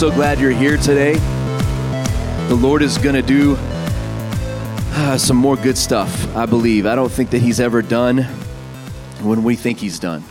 so glad you're here today. The Lord is going to do uh, some more good stuff, I believe. I don't think that He's ever done when we think He's done.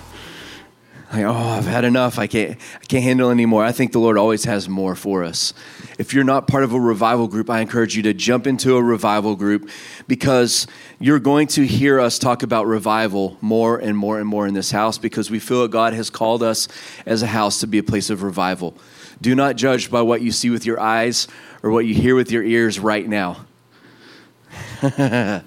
Like, oh, I've had enough. I can't, I can't handle anymore. I think the Lord always has more for us. If you're not part of a revival group, I encourage you to jump into a revival group because you're going to hear us talk about revival more and more and more in this house because we feel that God has called us as a house to be a place of revival. Do not judge by what you see with your eyes or what you hear with your ears right now.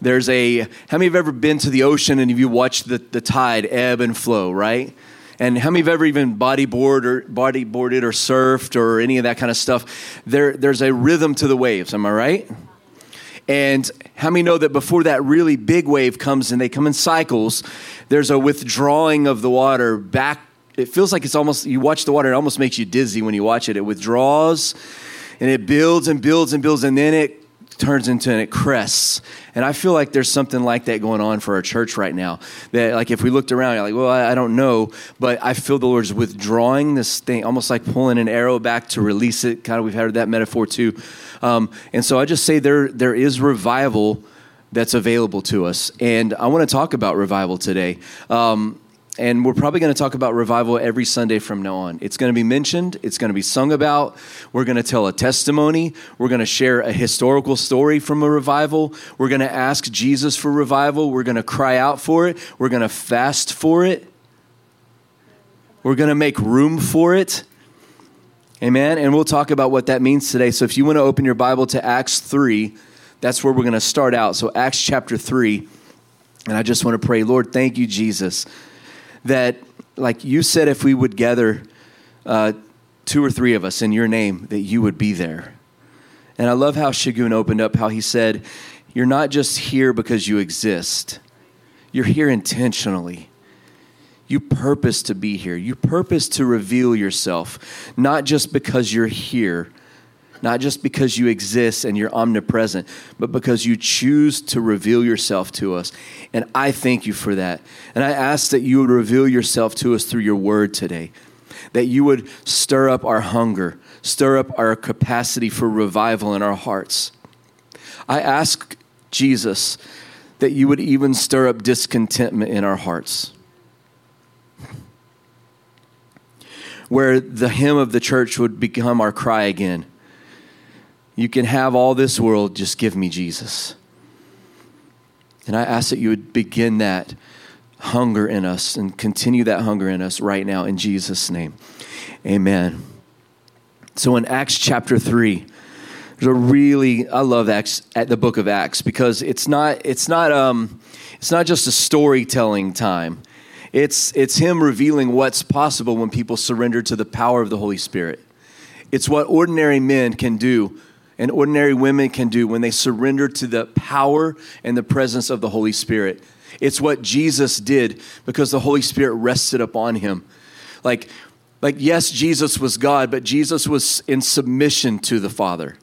There's a, how many have ever been to the ocean and you watched the, the tide ebb and flow, right? And how many have ever even bodyboard or bodyboarded or surfed or any of that kind of stuff? There, there's a rhythm to the waves, am I right? And how many know that before that really big wave comes and they come in cycles, there's a withdrawing of the water back it feels like it's almost you watch the water it almost makes you dizzy when you watch it. It withdraws and it builds and builds and builds and then it turns into and it crests. And i feel like there's something like that going on for our church right now. That like if we looked around you're like well i, I don't know. But i feel the lord's withdrawing this thing almost like pulling an arrow back to release it. Kind of we've heard that metaphor too. Um, and so i just say there there is revival that's available to us. And i want to talk about revival today. Um, and we're probably going to talk about revival every Sunday from now on. It's going to be mentioned, it's going to be sung about. We're going to tell a testimony. We're going to share a historical story from a revival. We're going to ask Jesus for revival. We're going to cry out for it. We're going to fast for it. We're going to make room for it. Amen. And we'll talk about what that means today. So if you want to open your Bible to Acts 3, that's where we're going to start out. So, Acts chapter 3. And I just want to pray, Lord, thank you, Jesus that, like you said, if we would gather uh, two or three of us in your name, that you would be there. And I love how Shagun opened up, how he said, You're not just here because you exist, you're here intentionally. You purpose to be here. You purpose to reveal yourself, not just because you're here, not just because you exist and you're omnipresent, but because you choose to reveal yourself to us. And I thank you for that. And I ask that you would reveal yourself to us through your word today, that you would stir up our hunger, stir up our capacity for revival in our hearts. I ask, Jesus, that you would even stir up discontentment in our hearts. Where the hymn of the church would become our cry again you can have all this world, just give me Jesus. And I ask that you would begin that hunger in us and continue that hunger in us right now in Jesus' name. Amen. So in Acts chapter 3, there's a really I love Acts at the book of Acts because it's not it's not um it's not just a storytelling time. It's it's him revealing what's possible when people surrender to the power of the Holy Spirit. It's what ordinary men can do and ordinary women can do when they surrender to the power and the presence of the Holy Spirit. It's what Jesus did because the Holy Spirit rested upon him. Like, like yes, Jesus was God, but Jesus was in submission to the Father.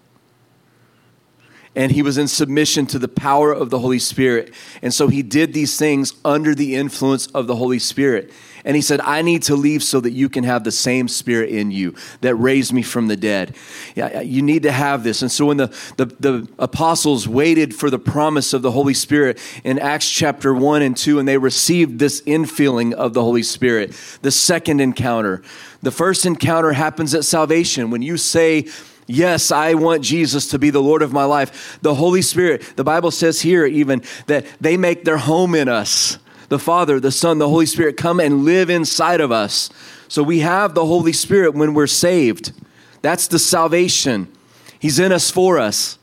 And he was in submission to the power of the Holy Spirit. And so he did these things under the influence of the Holy Spirit. And he said, I need to leave so that you can have the same spirit in you that raised me from the dead. Yeah, you need to have this. And so when the, the, the apostles waited for the promise of the Holy Spirit in Acts chapter 1 and 2, and they received this infilling of the Holy Spirit, the second encounter. The first encounter happens at salvation when you say, Yes, I want Jesus to be the Lord of my life. The Holy Spirit, the Bible says here even that they make their home in us the Father, the Son, the Holy Spirit come and live inside of us. So we have the Holy Spirit when we're saved. That's the salvation. He's in us for us,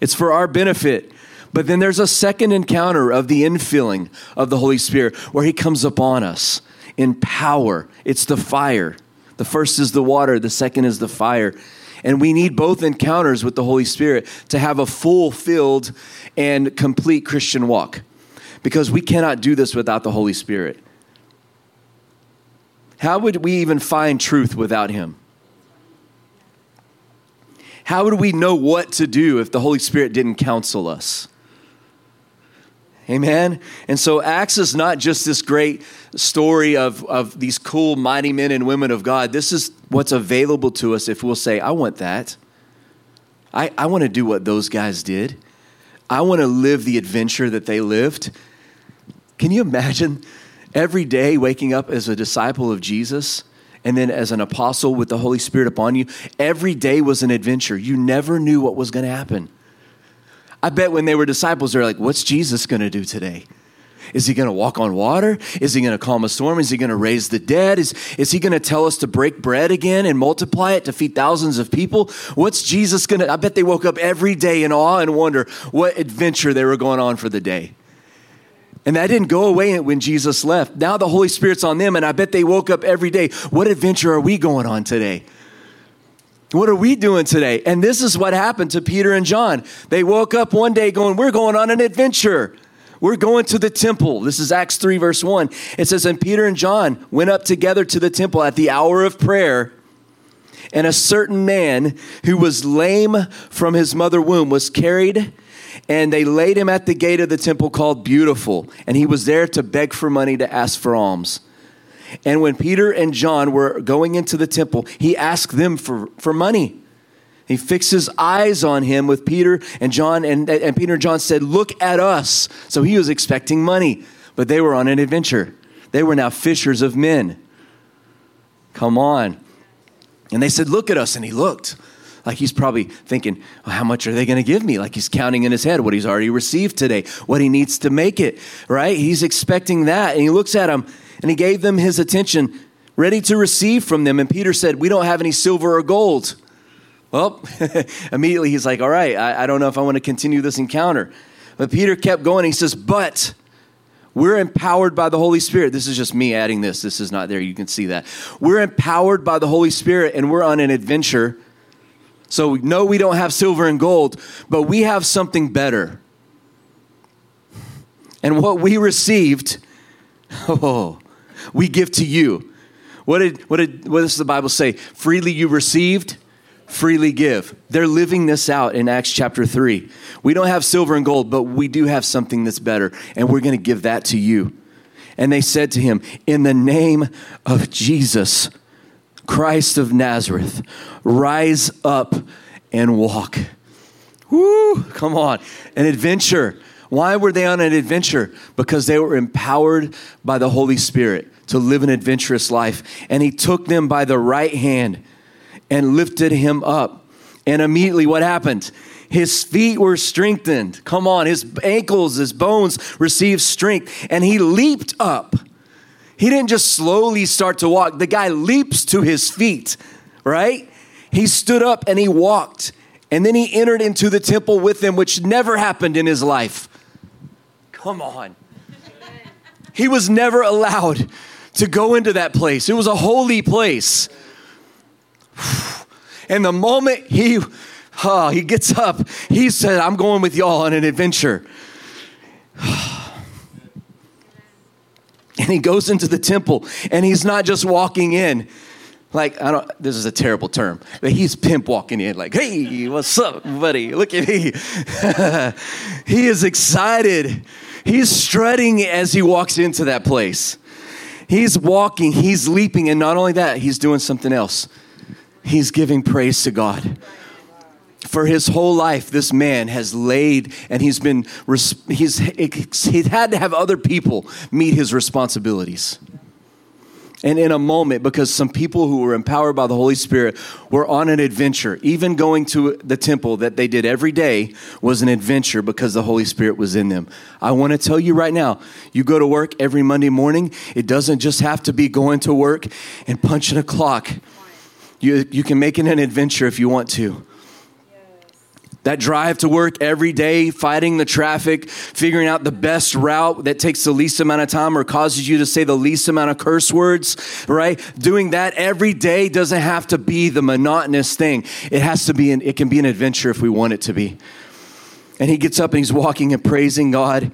it's for our benefit. But then there's a second encounter of the infilling of the Holy Spirit where He comes upon us in power. It's the fire. The first is the water, the second is the fire. And we need both encounters with the Holy Spirit to have a fulfilled and complete Christian walk because we cannot do this without the Holy Spirit. How would we even find truth without Him? How would we know what to do if the Holy Spirit didn't counsel us? Amen. And so Acts is not just this great story of, of these cool, mighty men and women of God. This is what's available to us if we'll say, I want that. I, I want to do what those guys did. I want to live the adventure that they lived. Can you imagine every day waking up as a disciple of Jesus and then as an apostle with the Holy Spirit upon you? Every day was an adventure. You never knew what was going to happen. I bet when they were disciples, they're like, What's Jesus going to do today? Is he going to walk on water? Is he going to calm a storm? Is he going to raise the dead? Is, is he going to tell us to break bread again and multiply it to feed thousands of people? What's Jesus going to? I bet they woke up every day in awe and wonder what adventure they were going on for the day. And that didn't go away when Jesus left. Now the Holy Spirit's on them, and I bet they woke up every day. What adventure are we going on today? What are we doing today? And this is what happened to Peter and John. They woke up one day going, We're going on an adventure. We're going to the temple. This is Acts 3, verse 1. It says, And Peter and John went up together to the temple at the hour of prayer. And a certain man who was lame from his mother womb was carried, and they laid him at the gate of the temple called Beautiful. And he was there to beg for money to ask for alms. And when Peter and John were going into the temple, he asked them for, for money. He fixed his eyes on him with Peter and John, and, and Peter and John said, Look at us. So he was expecting money, but they were on an adventure. They were now fishers of men. Come on. And they said, Look at us. And he looked. Like he's probably thinking, well, how much are they going to give me? Like he's counting in his head what he's already received today, what he needs to make it, right? He's expecting that. And he looks at them and he gave them his attention, ready to receive from them. And Peter said, We don't have any silver or gold. Well, immediately he's like, All right, I, I don't know if I want to continue this encounter. But Peter kept going. He says, But we're empowered by the Holy Spirit. This is just me adding this. This is not there. You can see that. We're empowered by the Holy Spirit and we're on an adventure. So, no, we don't have silver and gold, but we have something better. And what we received, oh, we give to you. What did, what did what does the Bible say? Freely you received, freely give. They're living this out in Acts chapter 3. We don't have silver and gold, but we do have something that's better, and we're going to give that to you. And they said to him, In the name of Jesus, Christ of Nazareth, rise up and walk. Woo, come on. An adventure. Why were they on an adventure? Because they were empowered by the Holy Spirit to live an adventurous life. And he took them by the right hand and lifted him up. And immediately, what happened? His feet were strengthened. Come on, his ankles, his bones received strength. And he leaped up. He didn't just slowly start to walk, the guy leaps to his feet, right? He stood up and he walked. And then he entered into the temple with them, which never happened in his life. Come on. He was never allowed to go into that place. It was a holy place. And the moment he oh, he gets up, he said, I'm going with y'all on an adventure. And he goes into the temple and he's not just walking in. Like, I don't, this is a terrible term, but he's pimp walking in, like, hey, what's up, buddy? Look at me. he is excited. He's strutting as he walks into that place. He's walking, he's leaping, and not only that, he's doing something else. He's giving praise to God. For his whole life, this man has laid and he's been, he's, he's had to have other people meet his responsibilities. And in a moment, because some people who were empowered by the Holy Spirit were on an adventure, even going to the temple that they did every day was an adventure because the Holy Spirit was in them. I want to tell you right now you go to work every Monday morning, it doesn't just have to be going to work and punching a clock. You, you can make it an adventure if you want to that drive to work every day, fighting the traffic, figuring out the best route that takes the least amount of time or causes you to say the least amount of curse words, right? Doing that every day doesn't have to be the monotonous thing. It has to be an, it can be an adventure if we want it to be. And he gets up and he's walking and praising God,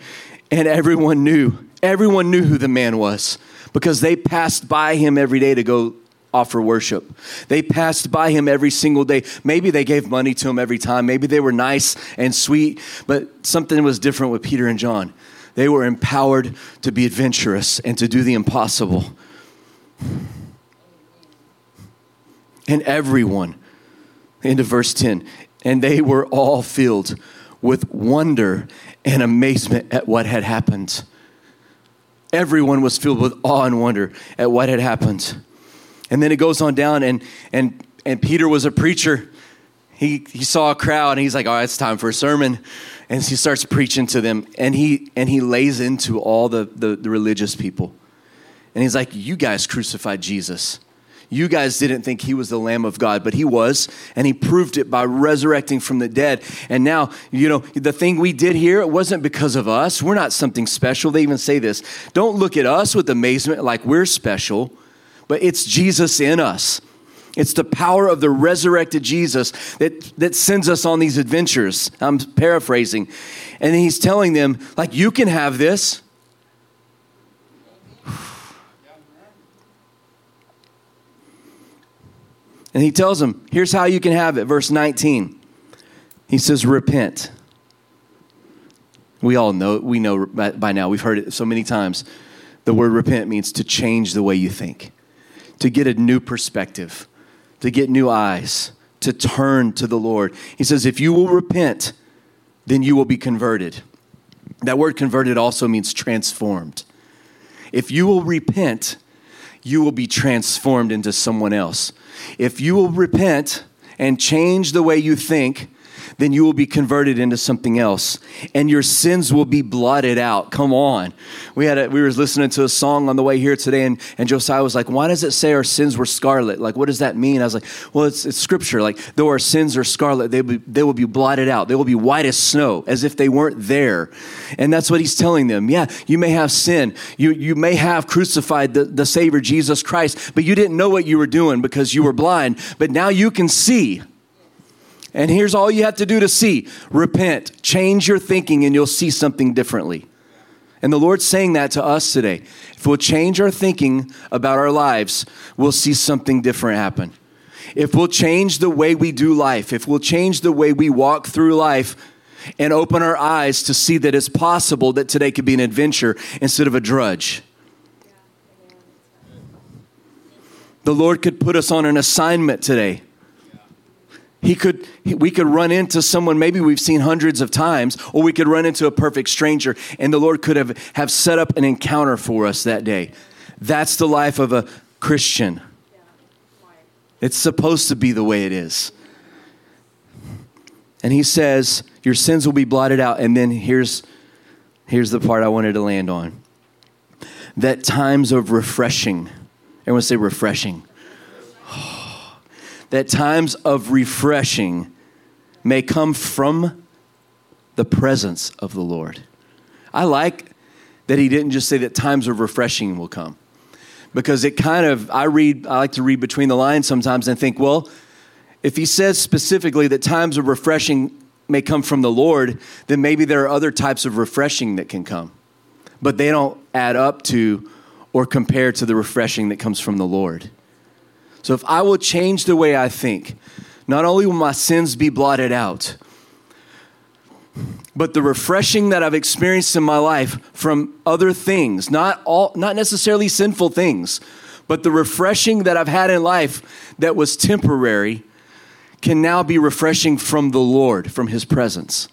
and everyone knew, everyone knew who the man was because they passed by him every day to go offer worship. They passed by him every single day. Maybe they gave money to him every time. Maybe they were nice and sweet, but something was different with Peter and John. They were empowered to be adventurous and to do the impossible. And everyone, into verse 10, and they were all filled with wonder and amazement at what had happened. Everyone was filled with awe and wonder at what had happened. And then it goes on down, and, and, and Peter was a preacher. He, he saw a crowd, and he's like, All right, it's time for a sermon. And he starts preaching to them, and he, and he lays into all the, the, the religious people. And he's like, You guys crucified Jesus. You guys didn't think he was the Lamb of God, but he was, and he proved it by resurrecting from the dead. And now, you know, the thing we did here, it wasn't because of us. We're not something special. They even say this. Don't look at us with amazement like we're special, but it's Jesus in us. It's the power of the resurrected Jesus that, that sends us on these adventures. I'm paraphrasing. And he's telling them, like, you can have this. And he tells them, here's how you can have it. Verse 19. He says, repent. We all know, we know by now, we've heard it so many times. The word repent means to change the way you think, to get a new perspective, to get new eyes, to turn to the Lord. He says, if you will repent, then you will be converted. That word converted also means transformed. If you will repent, you will be transformed into someone else. If you will repent and change the way you think, then you will be converted into something else and your sins will be blotted out. Come on. We had a, we were listening to a song on the way here today and, and josiah was like why does it say our sins were scarlet? Like what does that mean? I was like well it's, it's scripture. Like though our sins are scarlet they, be, they will be blotted out. They will be white as snow as if they weren't there. And that's what he's telling them. Yeah you may have sin. You, you may have crucified the, the savior jesus christ but you didn't know what you were doing because you were blind. But now you can see and here's all you have to do to see repent, change your thinking, and you'll see something differently. And the Lord's saying that to us today. If we'll change our thinking about our lives, we'll see something different happen. If we'll change the way we do life, if we'll change the way we walk through life, and open our eyes to see that it's possible that today could be an adventure instead of a drudge. The Lord could put us on an assignment today he could we could run into someone maybe we've seen hundreds of times or we could run into a perfect stranger and the lord could have have set up an encounter for us that day. That's the life of a christian. It's supposed to be the way it is. And he says your sins will be blotted out. And then here's here's the part i wanted to land on. That times of refreshing everyone say refreshing that times of refreshing may come from the presence of the Lord. I like that he didn't just say that times of refreshing will come. Because it kind of, I read, I like to read between the lines sometimes and think, well, if he says specifically that times of refreshing may come from the Lord, then maybe there are other types of refreshing that can come. But they don't add up to or compare to the refreshing that comes from the Lord. So if I will change the way I think, not only will my sins be blotted out, but the refreshing that I've experienced in my life from other things, not all not necessarily sinful things, but the refreshing that I've had in life that was temporary can now be refreshing from the Lord, from his presence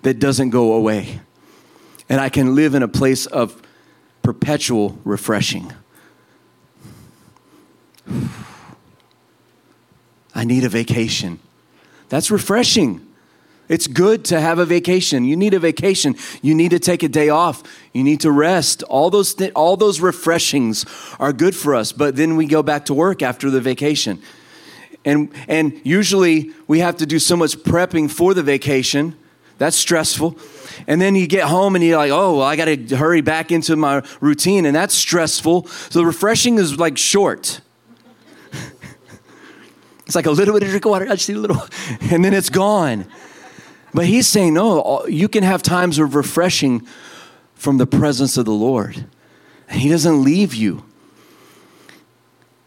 that doesn't go away. And I can live in a place of perpetual refreshing. I need a vacation. That's refreshing. It's good to have a vacation. You need a vacation. You need to take a day off. You need to rest. All those th- all those refreshings are good for us, but then we go back to work after the vacation. And and usually we have to do so much prepping for the vacation. That's stressful. And then you get home and you're like, "Oh, well, I got to hurry back into my routine," and that's stressful. So the refreshing is like short. It's like a little bit of drink of water. I just need a little, and then it's gone. But he's saying, no, you can have times of refreshing from the presence of the Lord. And he doesn't leave you.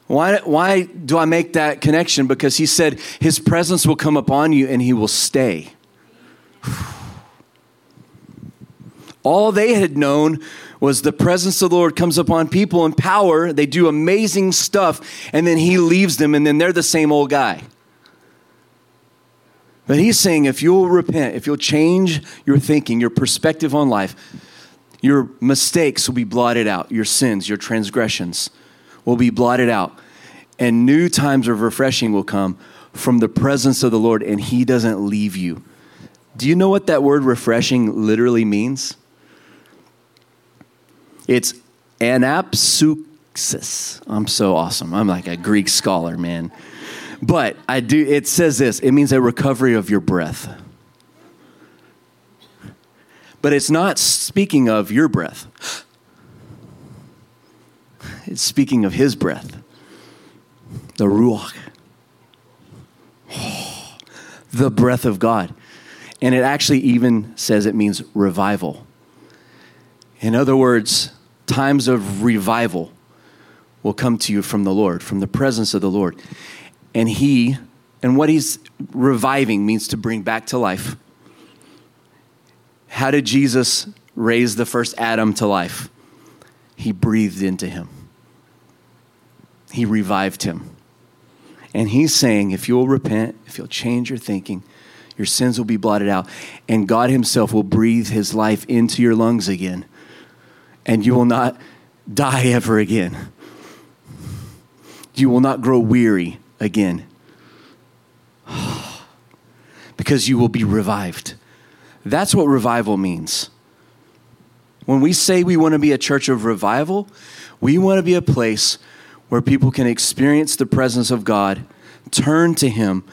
Why, why do I make that connection? Because he said his presence will come upon you and he will stay. All they had known was the presence of the Lord comes upon people in power. They do amazing stuff, and then he leaves them, and then they're the same old guy. But he's saying if you'll repent, if you'll change your thinking, your perspective on life, your mistakes will be blotted out, your sins, your transgressions will be blotted out, and new times of refreshing will come from the presence of the Lord, and he doesn't leave you. Do you know what that word refreshing literally means? It's anapsuxis. I'm so awesome. I'm like a Greek scholar, man. But I do it says this, it means a recovery of your breath. But it's not speaking of your breath. It's speaking of his breath. The ruach. The breath of God. And it actually even says it means revival. In other words, times of revival will come to you from the Lord, from the presence of the Lord. And He, and what He's reviving means to bring back to life. How did Jesus raise the first Adam to life? He breathed into him, He revived him. And He's saying, if you'll repent, if you'll change your thinking, your sins will be blotted out, and God Himself will breathe His life into your lungs again, and you will not die ever again. You will not grow weary again because you will be revived. That's what revival means. When we say we want to be a church of revival, we want to be a place where people can experience the presence of God, turn to Him,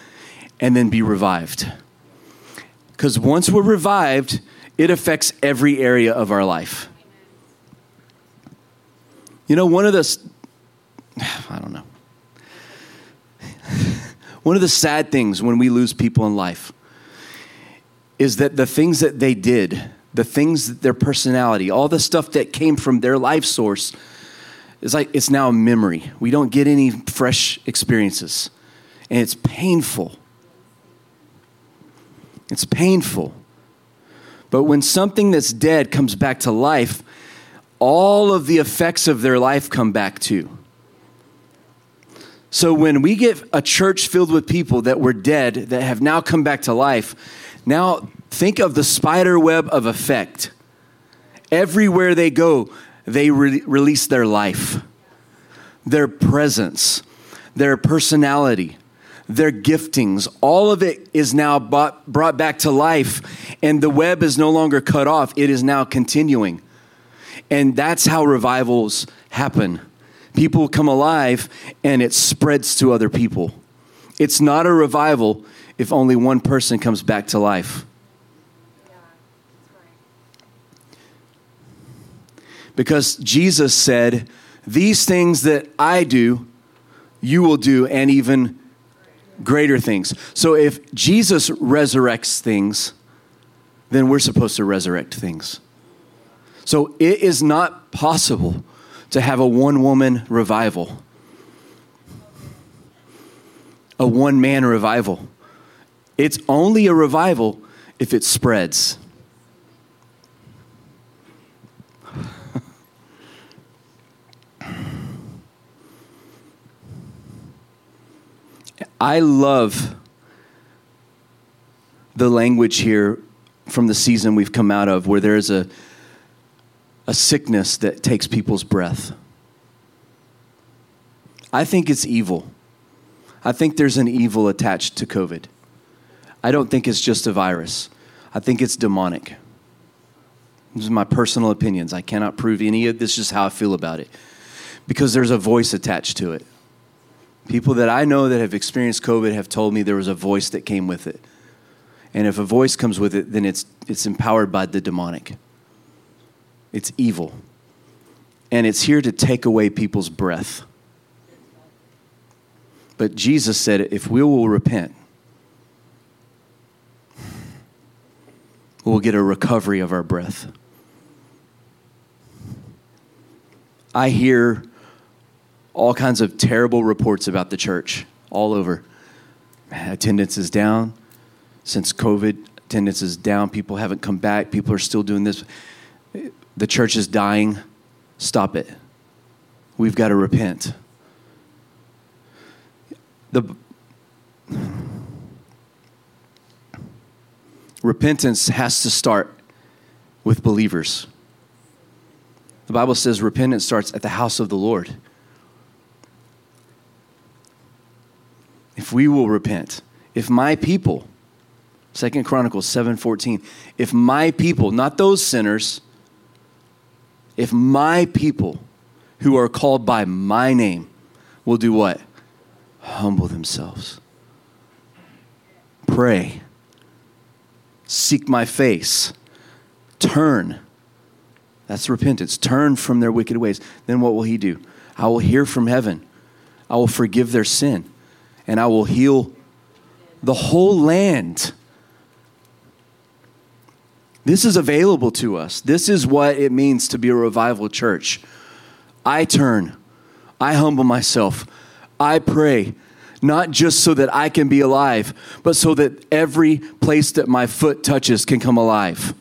and then be revived. Because once we're revived, it affects every area of our life. You know, one of the, I don't know, one of the sad things when we lose people in life is that the things that they did, the things, their personality, all the stuff that came from their life source, is like it's now a memory. We don't get any fresh experiences, and it's painful. It's painful. But when something that's dead comes back to life, all of the effects of their life come back too. So when we get a church filled with people that were dead that have now come back to life, now think of the spider web of effect. Everywhere they go, they re- release their life, their presence, their personality, their giftings. All of it is now brought, brought back to life, and the web is no longer cut off, it is now continuing. And that's how revivals happen. People come alive and it spreads to other people. It's not a revival if only one person comes back to life. Because Jesus said, These things that I do, you will do, and even greater things. So if Jesus resurrects things, then we're supposed to resurrect things. So it is not possible to have a one woman revival, a one man revival. It's only a revival if it spreads. I love the language here from the season we've come out of where there's a, a sickness that takes people's breath. I think it's evil. I think there's an evil attached to COVID. I don't think it's just a virus. I think it's demonic. These are my personal opinions. I cannot prove any of this, just how I feel about it. Because there's a voice attached to it. People that I know that have experienced COVID have told me there was a voice that came with it. And if a voice comes with it, then it's, it's empowered by the demonic. It's evil. And it's here to take away people's breath. But Jesus said, if we will repent, we'll get a recovery of our breath. I hear all kinds of terrible reports about the church all over. Attendance is down since COVID. Attendance is down. People haven't come back. People are still doing this. The church is dying, stop it. We've got to repent. The repentance has to start with believers. The Bible says repentance starts at the house of the Lord. If we will repent, if my people, Second Chronicles 7:14, if my people, not those sinners, if my people who are called by my name will do what? Humble themselves. Pray. Seek my face. Turn that's repentance. Turn from their wicked ways. Then what will he do? I will hear from heaven. I will forgive their sin. And I will heal the whole land. This is available to us. This is what it means to be a revival church. I turn, I humble myself, I pray, not just so that I can be alive, but so that every place that my foot touches can come alive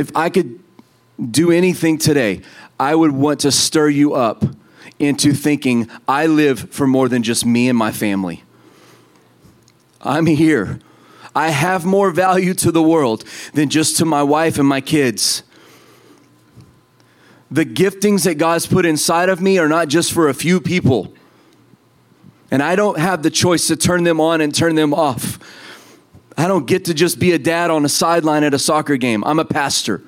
if I could do anything today, I would want to stir you up into thinking I live for more than just me and my family. I'm here. I have more value to the world than just to my wife and my kids. The giftings that God's put inside of me are not just for a few people. And I don't have the choice to turn them on and turn them off. I don't get to just be a dad on a sideline at a soccer game. I'm a pastor.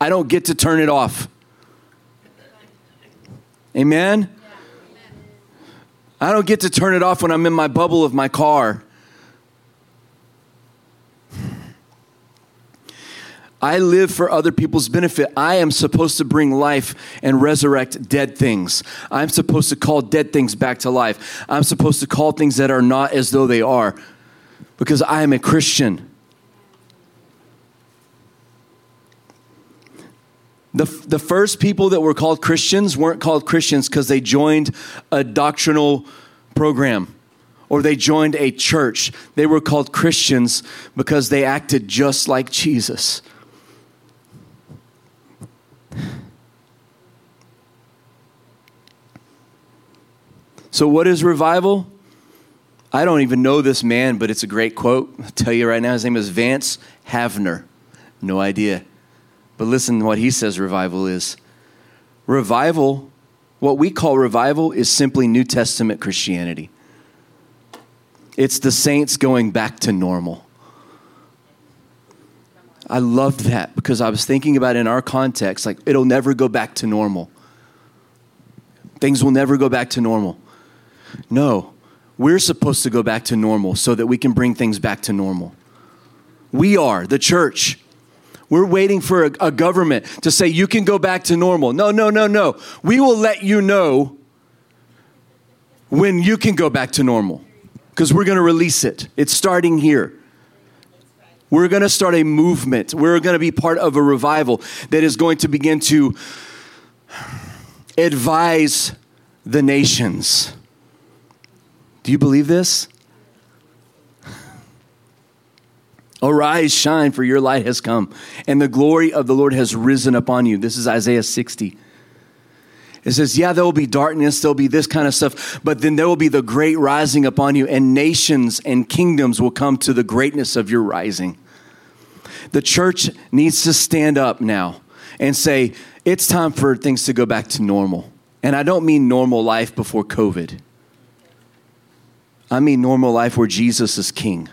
I don't get to turn it off. Amen? I don't get to turn it off when I'm in my bubble of my car. I live for other people's benefit. I am supposed to bring life and resurrect dead things. I'm supposed to call dead things back to life. I'm supposed to call things that are not as though they are because I am a Christian. The, the first people that were called Christians weren't called Christians because they joined a doctrinal program or they joined a church. They were called Christians because they acted just like Jesus. So, what is revival? I don't even know this man, but it's a great quote. I'll tell you right now, his name is Vance Havner. No idea. But listen to what he says revival is. Revival, what we call revival, is simply New Testament Christianity. It's the saints going back to normal. I loved that because I was thinking about in our context, like it'll never go back to normal. Things will never go back to normal. No, we're supposed to go back to normal so that we can bring things back to normal. We are, the church. We're waiting for a, a, government to say you can go back to normal. No, no, no, no. We will let you know when you can go back to normal because we're going to release it. It's starting here. We're going to start a movement. We're going to be part of a revival that is going to begin to advise the nations do you believe this? Arise, shine, for your light has come, and the glory of the Lord has risen upon you. This is Isaiah 60. It says, Yeah, there will be darkness, there'll be this kind of stuff, but then there will be the great rising upon you, and nations and kingdoms will come to the greatness of your rising. The church needs to stand up now and say, It's time for things to go back to normal. And I don't mean normal life before COVID. I mean normal life where Jesus is king.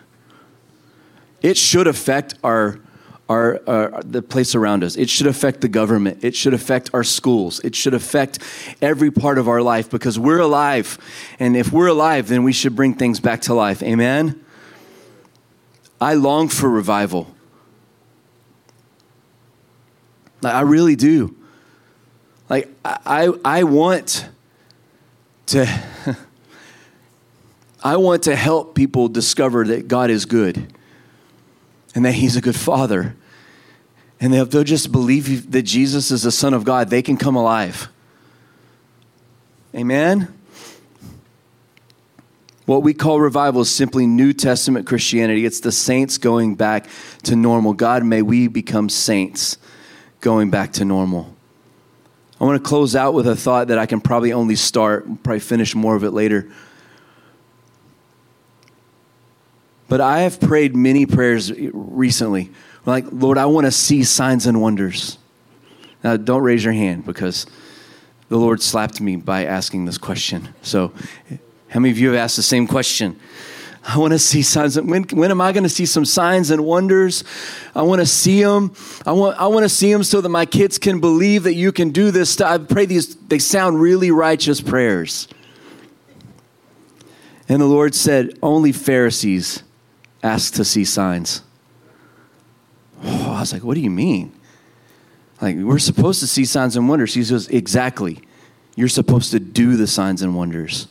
It should affect our, our, our, the place around us. It should affect the government. It should affect our schools. It should affect every part of our life because we're alive. And if we're alive, then we should bring things back to life. Amen? I long for revival. Like, I really do. Like, I, I want to. I want to help people discover that God is good and that He's a good Father. And if they'll just believe that Jesus is the Son of God, they can come alive. Amen? What we call revival is simply New Testament Christianity. It's the saints going back to normal. God, may we become saints. going back to normal. I want to close out with a thought that I can probably only start, probably finish more of it later. But I have prayed many prayers recently. Like, Lord, I want to see signs and wonders. Now, don't raise your hand because the Lord slapped me by asking this question. So, how many of you have asked the same question? I want to see signs. When, when am I going to see some signs and wonders? I want to see them. I want, I want to see them so that my kids can believe that you can do this. I pray these, they sound really righteous prayers. And the Lord said, Only Pharisees ask to see signs. Oh, I was like, What do you mean? Like, we're supposed to see signs and wonders. He says, Exactly. You're supposed to do the signs and wonders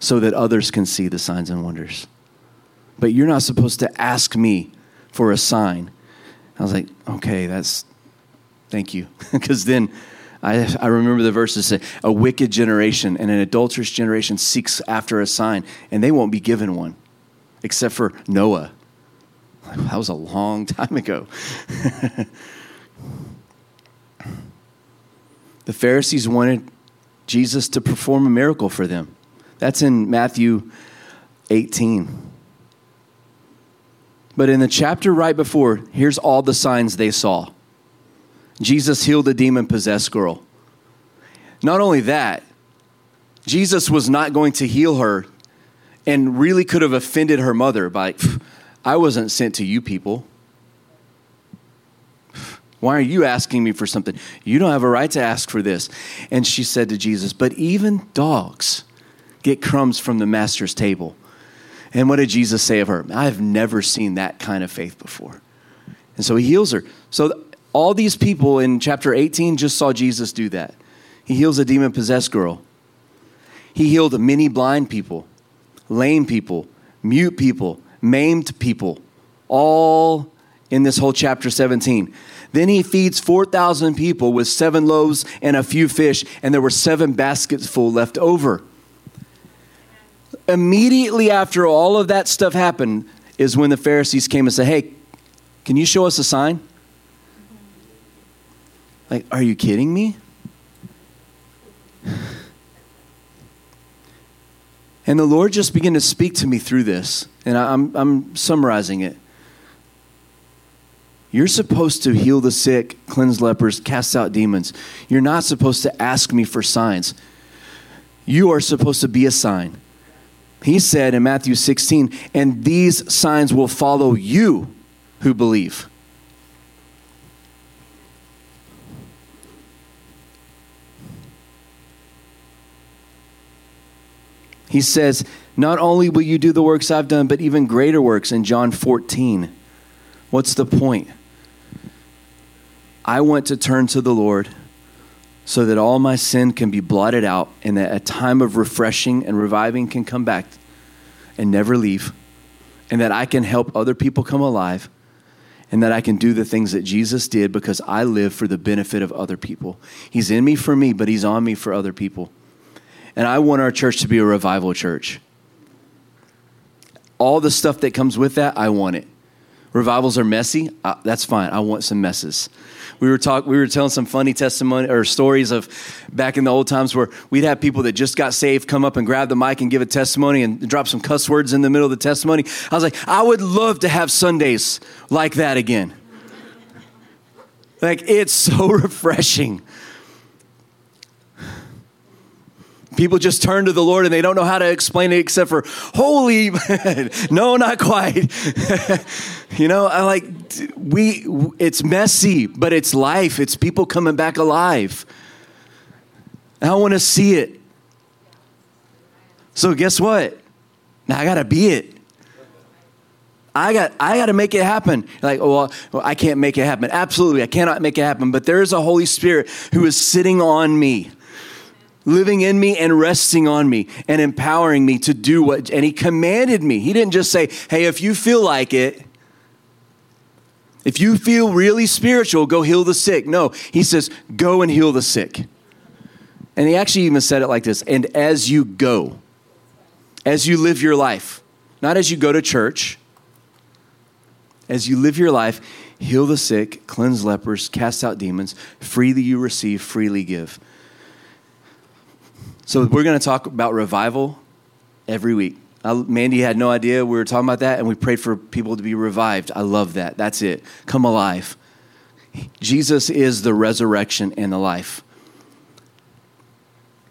so that others can see the signs and wonders. But you're not supposed to ask me for a sign. I was like, okay, that's, thank you. Because then I, I remember the verses say, a wicked generation and an adulterous generation seeks after a sign, and they won't be given one, except for Noah. That was a long time ago. the Pharisees wanted Jesus to perform a miracle for them. That's in Matthew 18. But in the chapter right before, here's all the signs they saw Jesus healed a demon possessed girl. Not only that, Jesus was not going to heal her and really could have offended her mother by, I wasn't sent to you people. Why are you asking me for something? You don't have a right to ask for this. And she said to Jesus, But even dogs get crumbs from the master's table. And what did Jesus say of her? I have never seen that kind of faith before. And so he heals her. So all these people in chapter 18 just saw Jesus do that. He heals a demon possessed girl. He healed many blind people, lame people, mute people, maimed people, all in this whole chapter 17. Then he feeds 4,000 people with seven loaves and a few fish, and there were seven baskets full left over immediately after all of that stuff happened is when the Pharisees came and said, Hey, can you show us a sign? Like, are you kidding me? And the Lord just began to speak to me through this, and I'm, I'm summarizing it. You're supposed to heal the sick, cleanse lepers, cast out demons. You're not supposed to ask me for signs. You are supposed to be a sign. He said in Matthew 16, and these signs will follow you who believe. He says, Not only will you do the works I've done, but even greater works in John 14. What's the point? I want to turn to the Lord so that all my sin can be blotted out and that a time of refreshing and reviving can come back and never leave, and that I can help other people come alive, and that I can do the things that Jesus did because I live for the benefit of other people. He's in me for me, but He's on me for other people. And I want our church to be a revival church. All the stuff that comes with that, I want it. Revivals are messy. That's fine. I want some messes we were talk, we were telling some funny testimony or stories of back in the old times where we'd have people that just got saved come up and grab the mic and give a testimony and drop some cuss words in the middle of the testimony. I was like, I would love to have Sundays like that again. Like it's so refreshing. People just turn to the Lord and they don't know how to explain it except for holy. no, not quite. you know, I like we. It's messy, but it's life. It's people coming back alive. I want to see it. So guess what? Now I got to be it. I got I got to make it happen. Like, well, I can't make it happen. Absolutely, I cannot make it happen. But there is a Holy Spirit who is sitting on me living in me and resting on me and empowering me to do what, and He commanded me. He didn't just say, hey, if you feel like it, if you feel really spiritual, go heal the sick. No, He says, go and heal the sick. And He actually even said it like this and as you go, as you live your life, not as you go to church, as you live your life, heal the sick, cleanse lepers, cast out demons. Freely you receive, freely give. So we're going to talk about revival every week. I, Mandy had no idea we were talking about that, and we prayed for people to be revived. I love that. That's it. Come alive. Jesus is the resurrection and the life.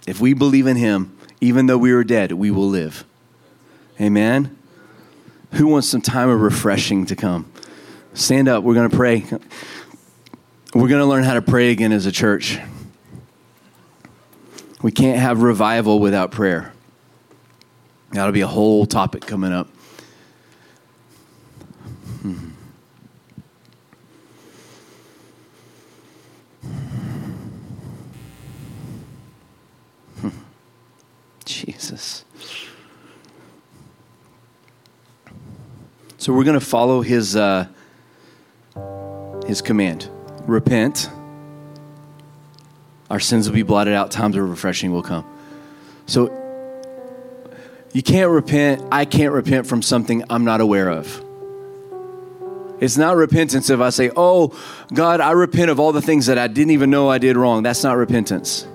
If we believe in him, even though we are dead, we will live. Amen. Who wants some time of refreshing to come? Stand up. We're going to pray. We're going to learn how to pray again as a church. We can't have revival without prayer. That'll be a whole topic coming up. Hmm. Jesus. So we're going to follow his uh, his command: repent. Our sins will be blotted out. Times of refreshing will come. So you can't repent. I can't repent from something I'm not aware of. It's not repentance if I say, "Oh, God, I repent of all the things that I didn't even know I did wrong." That's not repentance.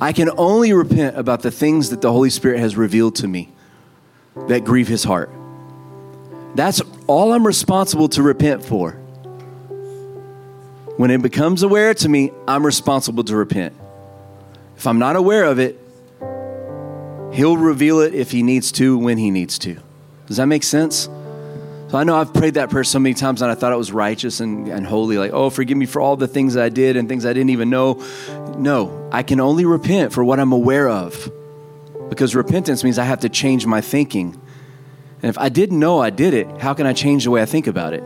I can only repent about the things that the Holy Spirit has revealed to me that grieve his heart. That's all I'm responsible to repent for. When it becomes aware to me, I'm responsible to repent. If I'm not aware of it, He'll reveal it if He needs to, when He needs to. Does that make sense? So I know I've prayed that prayer so many times and I thought it was righteous and, and holy, like, oh, forgive me for all the things I did and things I didn't even know. No, I can only repent for what I'm aware of because repentance means I have to change my thinking. And if I didn't know I did it, how can I change the way I think about it?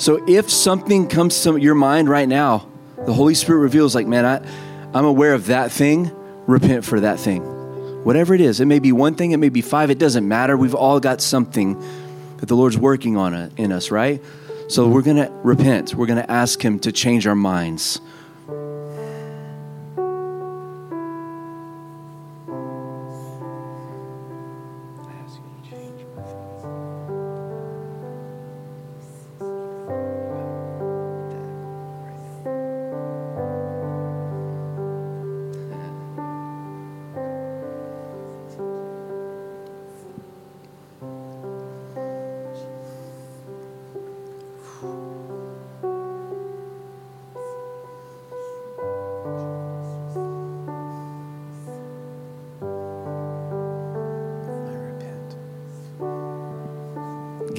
So if something comes to your mind right now, the Holy Spirit reveals, like, man, I, I'm aware of that thing, repent for that thing. Whatever it is, it may be one thing, it may be five, it doesn't matter. We've all got something that the Lord's working on uh, in us, right? So we're going to repent. We're going to ask Him to change our minds.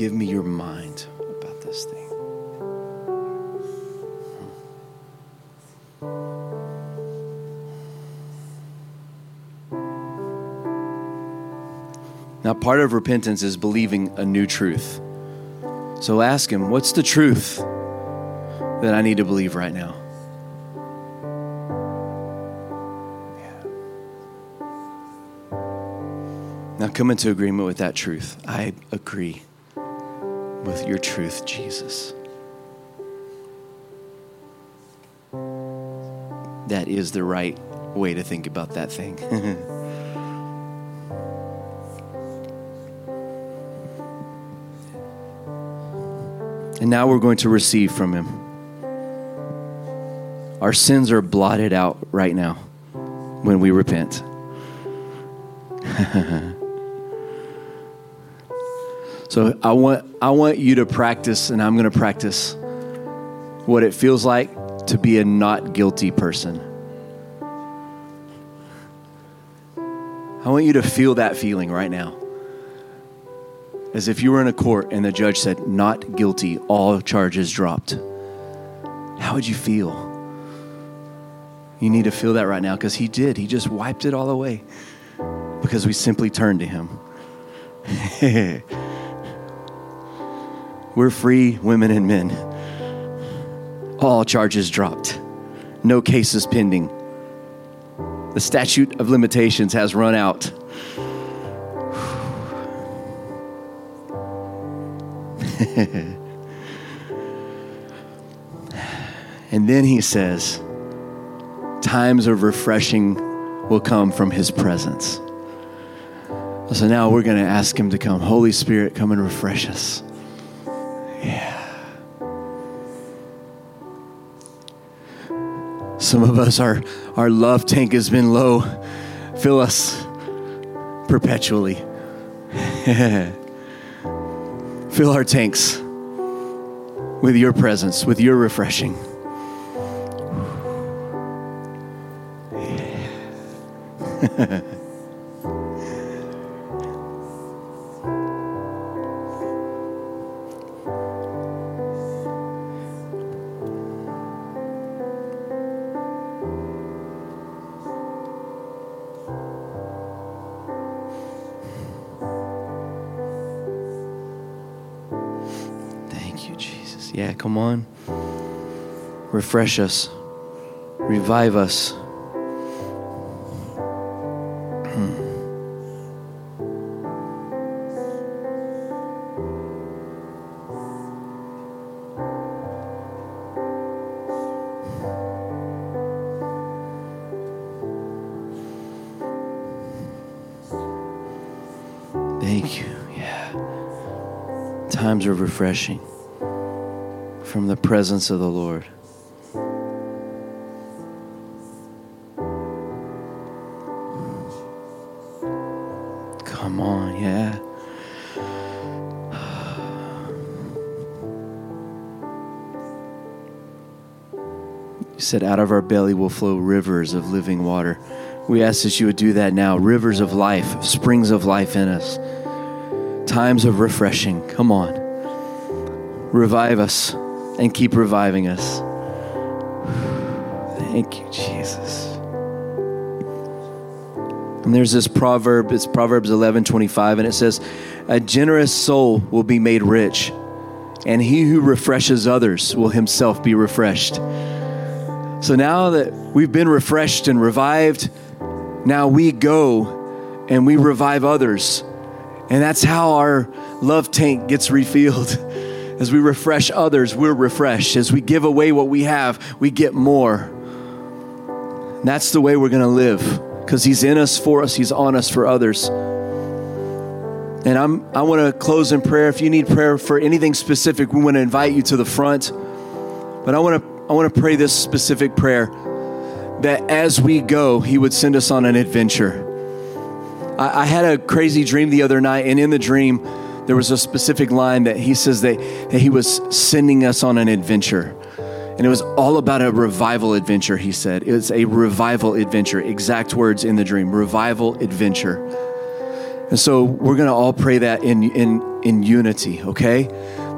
Give me your mind about this thing. Now, part of repentance is believing a new truth. So ask Him, what's the truth that I need to believe right now? Now come into agreement with that truth. I agree with your truth, Jesus. That is the right way to think about that thing. and now we're going to receive from Him. Our sins are blotted out right now when we repent. So I want I want you to practice, and I'm going to practice what it feels like to be a not guilty person. I want you to feel that feeling right now. As if you were in a court and the judge said, not guilty, all charges dropped. How would you feel? You need to feel that right now because he did. He just wiped it all away because we simply turned to him. We're free women and men. All charges dropped. No cases pending. The statute of limitations has run out. and then he says, Times of refreshing will come from his presence. So now we're going to ask him to come. Holy Spirit, come and refresh us. Some of us, our, our love tank has been low. Fill us perpetually. Fill our tanks with your presence, with your refreshing. Thank Refresh us, revive us. Thank you. Yeah. Times of refreshing from the presence of the Lord. Said, out of our belly will flow rivers of living water. We ask that you would do that now. Rivers of life, springs of life in us, times of refreshing. Come on. Revive us and keep reviving us. Thank you, Jesus. And there's this proverb, it's Proverbs 11 25, and it says, A generous soul will be made rich, and he who refreshes others will himself be refreshed. So now that we've been refreshed and revived, now we go and we revive others. And that's how our love tank gets refilled. As we refresh others, we're refreshed. As we give away what we have, we get more. And that's the way we're going to live because He's in us for us, He's on us for others. And I'm, I want to close in prayer. If you need prayer for anything specific, we want to invite you to the front. But I want to I want to pray this specific prayer that as we go, He would send us on an adventure. I, I had a crazy dream the other night, and in the dream, there was a specific line that He says that, that He was sending us on an adventure. And it was all about a revival adventure, He said. It was a revival adventure. Exact words in the dream revival adventure. And so we're going to all pray that in, in, in unity, okay?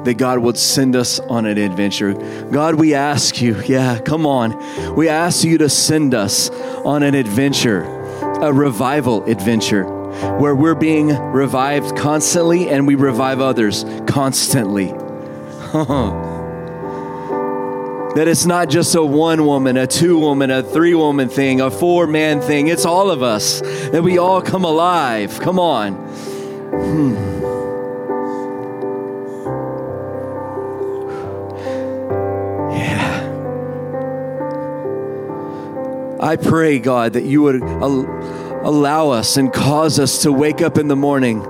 That God would send us on an adventure. God, we ask you, yeah, come on. We ask you to send us on an adventure, a revival adventure, where we're being revived constantly and we revive others constantly. that it's not just a one woman, a two woman, a three woman thing, a four man thing. It's all of us, that we all come alive. Come on. Hmm. I pray, God, that you would al- allow us and cause us to wake up in the morning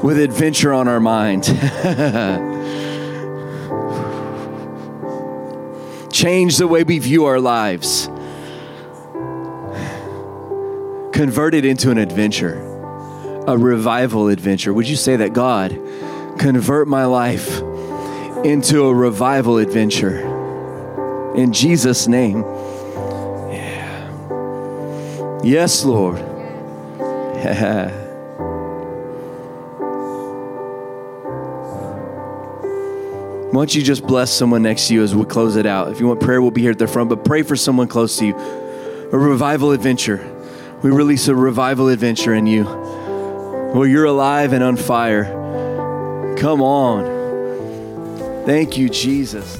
with adventure on our mind. change the way we view our lives. Convert it into an adventure, a revival adventure. Would you say that, God, convert my life into a revival adventure? In Jesus' name. Yes, Lord. Yeah. Why don't you just bless someone next to you as we close it out? If you want prayer, we'll be here at the front, but pray for someone close to you. A revival adventure. We release a revival adventure in you where you're alive and on fire. Come on. Thank you, Jesus.